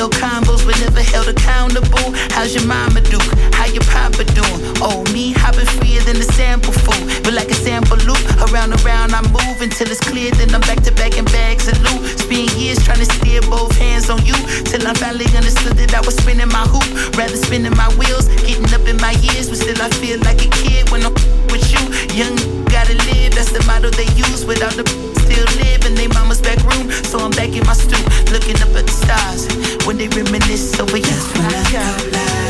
Held combos but never held accountable. How's your mama do? How your papa doing? Oh, me hopping freer than the sample fool. But like a sample loop, around and around I move until it's clear. Then I'm back to back in bags of loot. Spend years trying to steer both hands on you. Till I finally understood that I was spinning my hoop. Rather spinning my wheels, getting up in my years. But still I feel like a kid when I'm with you. Young gotta live, that's the motto they use. Without the still live in they mama's back room. So I'm back in my stoop, looking up at the stars. When they reminisce over you. When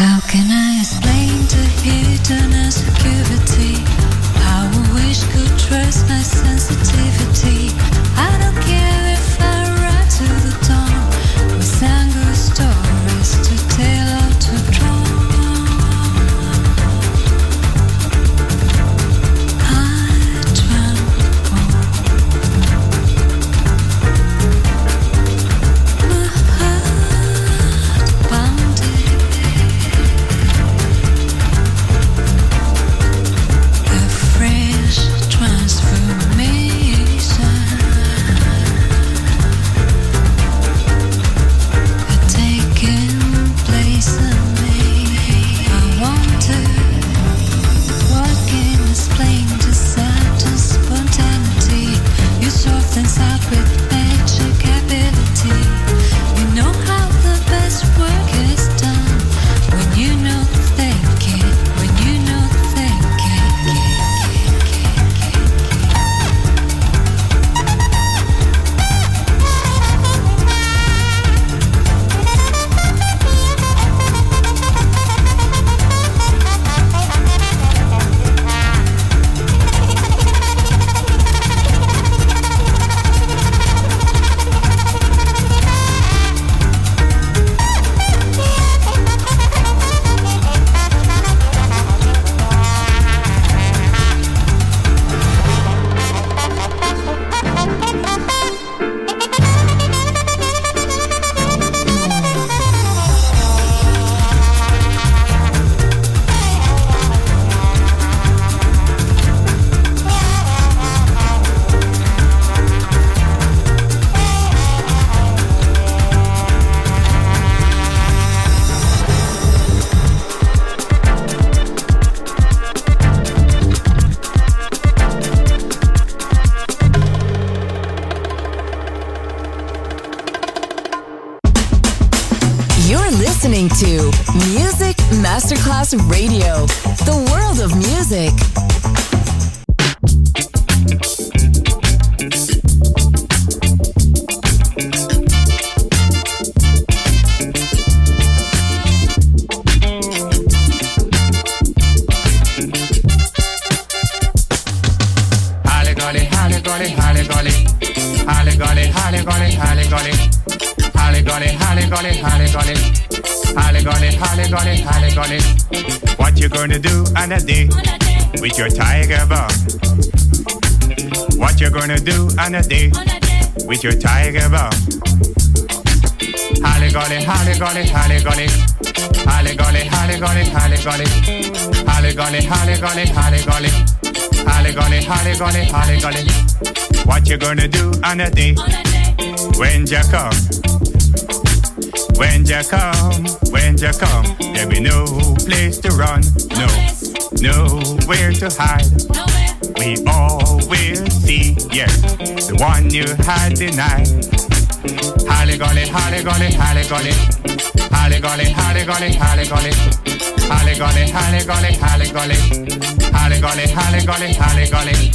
How can I explain to hidden insecurity how wish could trust my sensitivity. I don't care if I to the dawn with anger stories to with your tiger bomb? Holly golly, holly golly, holly golly. Holly golly, holly golly, holly golly. Holly golly, holly golly, holly golly. Holly golly, holly golly, holly golly. What you gonna do on a day when you come? When you come, when you come, there be no place to run, no, nowhere to hide. We all will see, yes, the one you had denied. Holly golly, holly golly, holly golly. Holly golly, holly golly, holly golly. Holly golly, holly golly, holly golly. Holly golly, holly golly, holly golly.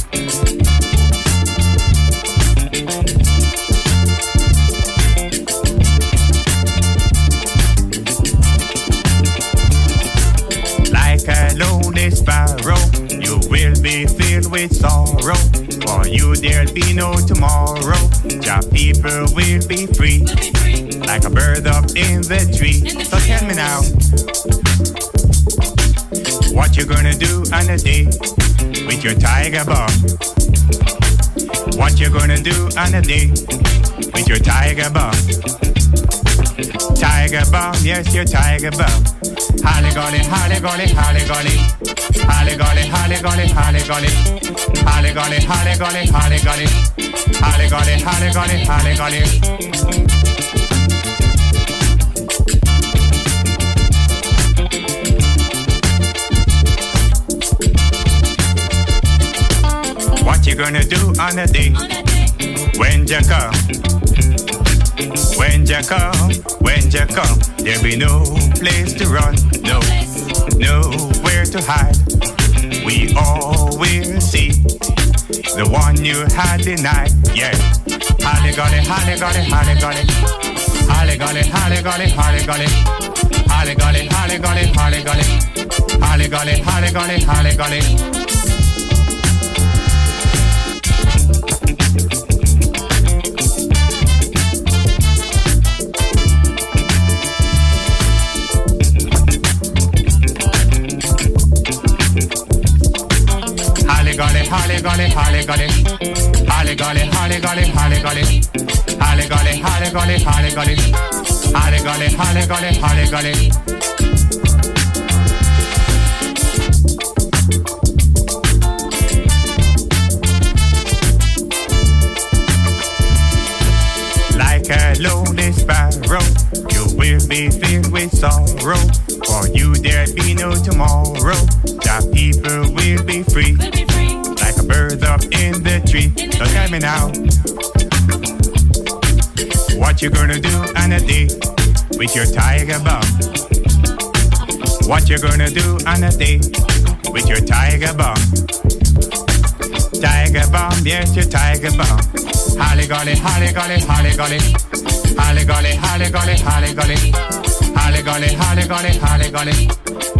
Like a lonely sparrow, you will be filled with sorrow. For you there'll be no tomorrow. Your people will be free, like a bird up in the tree. So tell me now, what you gonna do on a day with your tiger bomb? What you gonna do on a day with your tiger bomb? Tiger bomb, yes, your tiger bomb. Holly golly, holly golly, holly golly. Holly golly, holly golly, holly golly. Holly golly, holly golly, holly golly. Holly golly, holly golly, holly golly. What you gonna do on a day when you come? When you come, when you come, there'll be no place to run, no, nowhere to hide. We all will see the one you had denied, yeah. Holly golly, holly golly, holly golly. Holly golly, holly golly, holly golly. Holly golly, holly golly, holly golly. Holly golly, holly golly, holly golly. Holly golly, holly golly, holly golly. Holly golly, holly golly, holly golly. Holly golly, holly golly, holly golly. Holly golly, holly golly. Like a lonely sparrow, you will be filled with sorrow. For you there be no tomorrow. The people will be free, like a bird up in the tree. So tell me now, what you gonna do on a day with your tiger bomb? What you gonna do on a day with your tiger bomb? Tiger bomb, yes, your tiger bomb. Holly golly, holly golly, holly golly. Holly golly, holly golly, holly golly. Holly golly, holly golly, holly golly.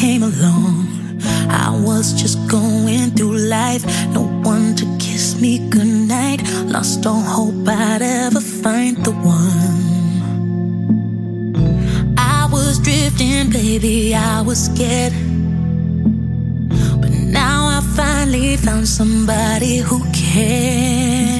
Came along. I was just going through life, no one to kiss me goodnight. Lost all hope I'd ever find the one. I was drifting, baby, I was scared. But now I finally found somebody who cares.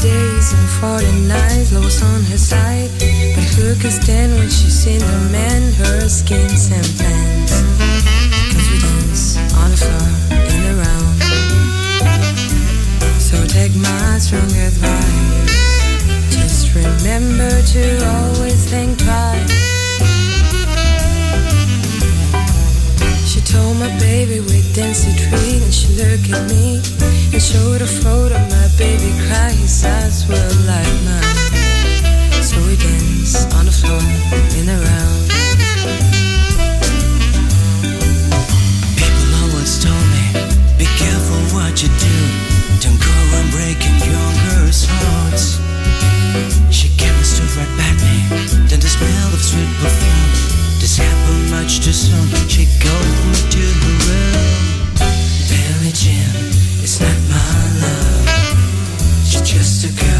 Days and 40 nights, Lois on her side. But who could stand when she's seen the man, her skin and plans? Cause we dance on the floor in a round. So take my strong advice. Just remember to always think twice. Told my baby we danced a treat and she looked at me and showed a photo of my baby cry. His eyes were like mine. So we danced on the floor in a round. People always told me, be careful what you do. Don't go around breaking young girls' hearts. She came and stood right by me. Then the smell of sweet perfume. This happened much too soon. She called me to her room. Billie Jean is not my love. She's just a girl